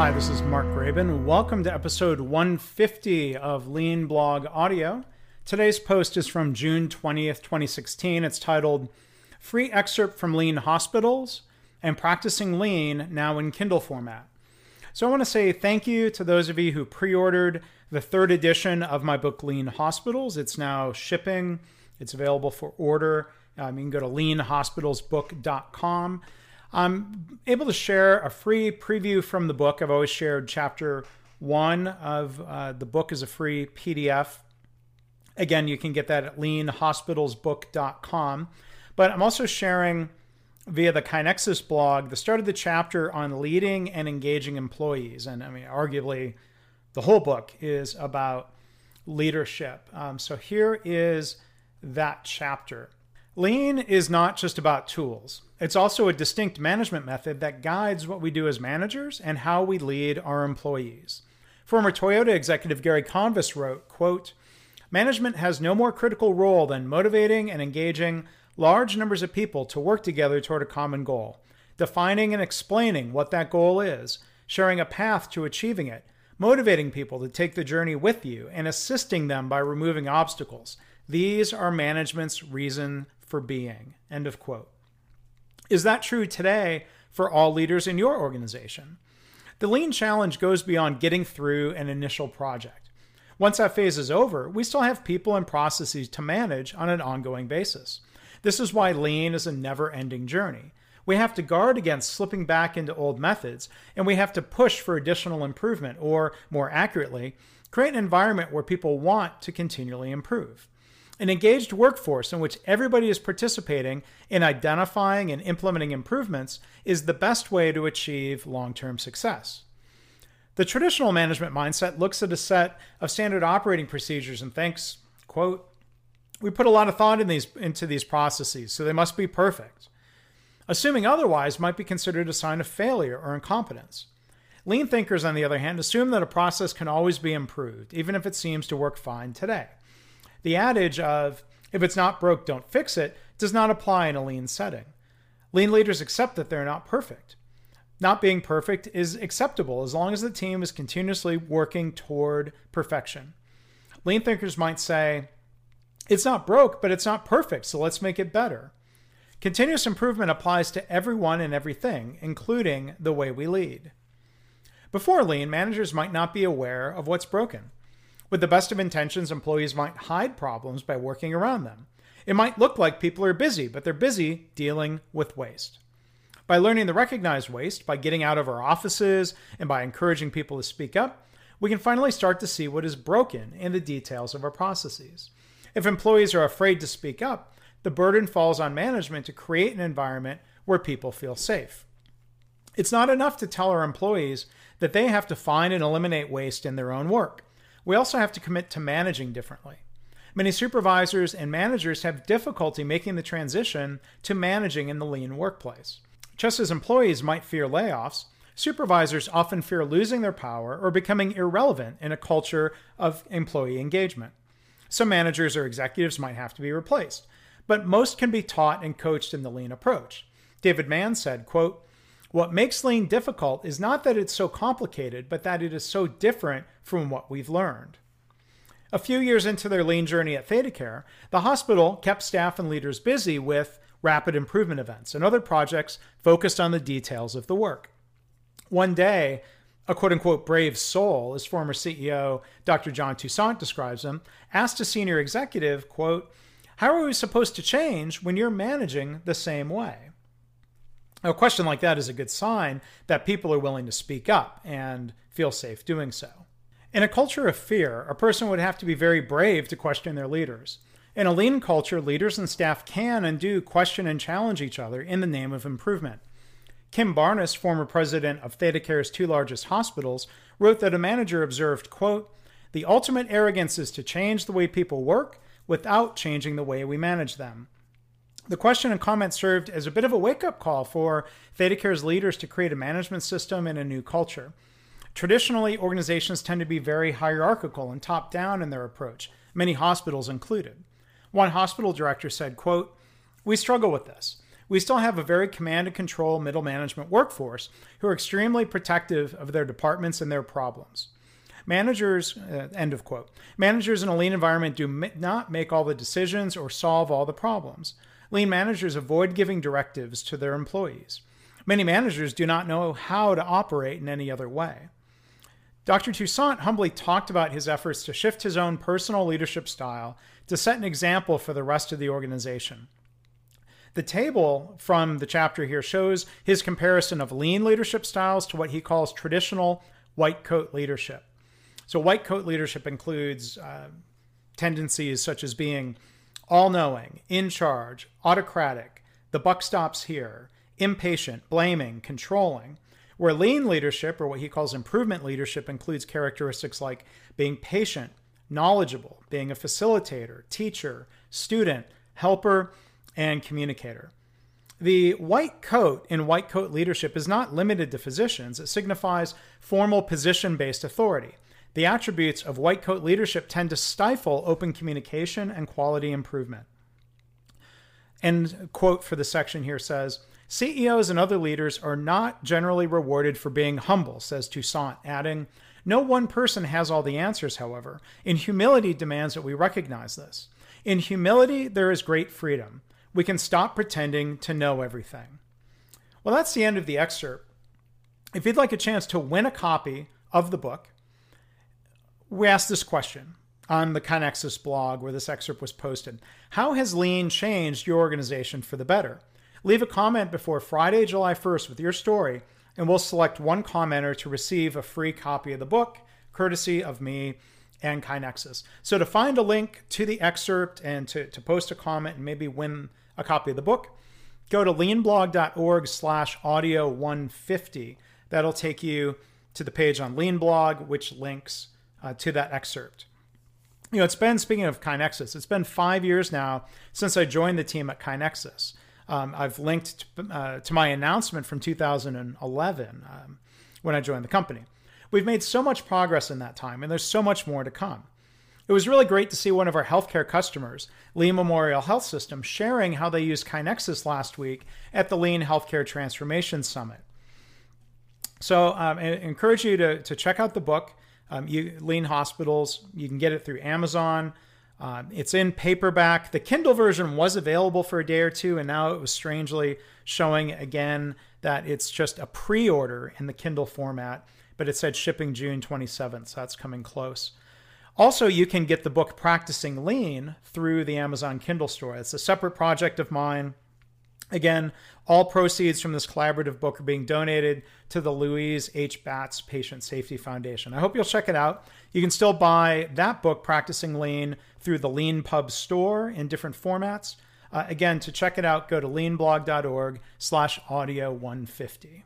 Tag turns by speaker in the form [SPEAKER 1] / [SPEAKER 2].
[SPEAKER 1] Hi, this is Mark Graban. Welcome to episode 150 of Lean Blog Audio. Today's post is from June 20th, 2016. It's titled Free Excerpt from Lean Hospitals and Practicing Lean Now in Kindle Format. So I want to say thank you to those of you who pre ordered the third edition of my book, Lean Hospitals. It's now shipping, it's available for order. Um, you can go to leanhospitalsbook.com. I'm able to share a free preview from the book. I've always shared chapter one of uh, the book as a free PDF. Again, you can get that at leanhospitalsbook.com. But I'm also sharing via the KaiNexus blog the start of the chapter on leading and engaging employees. And I mean, arguably, the whole book is about leadership. Um, so here is that chapter. Lean is not just about tools. It's also a distinct management method that guides what we do as managers and how we lead our employees. Former Toyota executive Gary Convis wrote, quote, Management has no more critical role than motivating and engaging large numbers of people to work together toward a common goal, defining and explaining what that goal is, sharing a path to achieving it, motivating people to take the journey with you, and assisting them by removing obstacles. These are management's reason for being. End of quote. Is that true today for all leaders in your organization? The Lean Challenge goes beyond getting through an initial project. Once that phase is over, we still have people and processes to manage on an ongoing basis. This is why Lean is a never ending journey. We have to guard against slipping back into old methods, and we have to push for additional improvement, or more accurately, create an environment where people want to continually improve. An engaged workforce in which everybody is participating in identifying and implementing improvements is the best way to achieve long term success. The traditional management mindset looks at a set of standard operating procedures and thinks, quote, we put a lot of thought in these, into these processes, so they must be perfect. Assuming otherwise might be considered a sign of failure or incompetence. Lean thinkers, on the other hand, assume that a process can always be improved, even if it seems to work fine today. The adage of, if it's not broke, don't fix it, does not apply in a lean setting. Lean leaders accept that they're not perfect. Not being perfect is acceptable as long as the team is continuously working toward perfection. Lean thinkers might say, it's not broke, but it's not perfect, so let's make it better. Continuous improvement applies to everyone and everything, including the way we lead. Before Lean, managers might not be aware of what's broken. With the best of intentions, employees might hide problems by working around them. It might look like people are busy, but they're busy dealing with waste. By learning to recognize waste, by getting out of our offices, and by encouraging people to speak up, we can finally start to see what is broken in the details of our processes. If employees are afraid to speak up, the burden falls on management to create an environment where people feel safe. It's not enough to tell our employees that they have to find and eliminate waste in their own work. We also have to commit to managing differently. Many supervisors and managers have difficulty making the transition to managing in the lean workplace. Just as employees might fear layoffs, supervisors often fear losing their power or becoming irrelevant in a culture of employee engagement. Some managers or executives might have to be replaced, but most can be taught and coached in the lean approach. David Mann said, quote, what makes lean difficult is not that it's so complicated, but that it is so different from what we've learned. A few years into their lean journey at ThedaCare, the hospital kept staff and leaders busy with rapid improvement events and other projects focused on the details of the work. One day, a quote unquote brave soul, as former CEO Dr. John Toussaint describes him, asked a senior executive, quote, How are we supposed to change when you're managing the same way? A question like that is a good sign that people are willing to speak up and feel safe doing so. In a culture of fear, a person would have to be very brave to question their leaders. In a lean culture, leaders and staff can and do question and challenge each other in the name of improvement. Kim Barnes, former president of ThedaCare's two largest hospitals, wrote that a manager observed, quote, the ultimate arrogance is to change the way people work without changing the way we manage them. The question and comment served as a bit of a wake up call for ThedaCare's leaders to create a management system and a new culture. Traditionally, organizations tend to be very hierarchical and top down in their approach, many hospitals included. One hospital director said, quote, We struggle with this. we still have a very command and control middle management workforce who are extremely protective of their departments and their problems. Managers, uh, end of quote. Managers in a lean environment do not make all the decisions or solve all the problems. Lean managers avoid giving directives to their employees. Many managers do not know how to operate in any other way. Dr. Toussaint humbly talked about his efforts to shift his own personal leadership style to set an example for the rest of the organization. The table from the chapter here shows his comparison of lean leadership styles to what he calls traditional white coat leadership. So, white coat leadership includes uh, tendencies such as being all knowing, in charge, autocratic, the buck stops here, impatient, blaming, controlling. Where lean leadership, or what he calls improvement leadership, includes characteristics like being patient, knowledgeable, being a facilitator, teacher, student, helper, and communicator. The white coat in white coat leadership is not limited to physicians, it signifies formal position based authority. The attributes of white coat leadership tend to stifle open communication and quality improvement. And quote for the section here says CEOs and other leaders are not generally rewarded for being humble, says Toussaint, adding, No one person has all the answers, however. In humility demands that we recognize this. In humility, there is great freedom. We can stop pretending to know everything. Well, that's the end of the excerpt. If you'd like a chance to win a copy of the book, we asked this question on the KaiNexus blog where this excerpt was posted. How has Lean changed your organization for the better? Leave a comment before Friday, July 1st with your story, and we'll select one commenter to receive a free copy of the book, courtesy of me and KaiNexus. So to find a link to the excerpt and to, to post a comment and maybe win a copy of the book, go to leanblog.org slash audio 150. That'll take you to the page on Leanblog, which links uh, to that excerpt. You know, it's been, speaking of KaiNexus, it's been five years now since I joined the team at KaiNexus. Um, I've linked to, uh, to, my announcement from 2011 um, when I joined the company. We've made so much progress in that time, and there's so much more to come. It was really great to see one of our healthcare customers, Lee Memorial Health System, sharing how they used KaiNexus last week at the Lean Healthcare Transformation Summit. So um, I encourage you to, to check out the book, um, you, Lean Hospitals. You can get it through Amazon. Um, it's in paperback. The Kindle version was available for a day or two, and now it was strangely showing again that it's just a pre order in the Kindle format, but it said shipping June 27th, so that's coming close. Also, you can get the book Practicing Lean through the Amazon Kindle store. It's a separate project of mine. Again, all proceeds from this collaborative book are being donated to the Louise H. Batz Patient Safety Foundation. I hope you'll check it out. You can still buy that book, Practicing Lean, through the Leanpub store in different formats. Uh, again, to check it out, go to leanblog.org slash audio 150.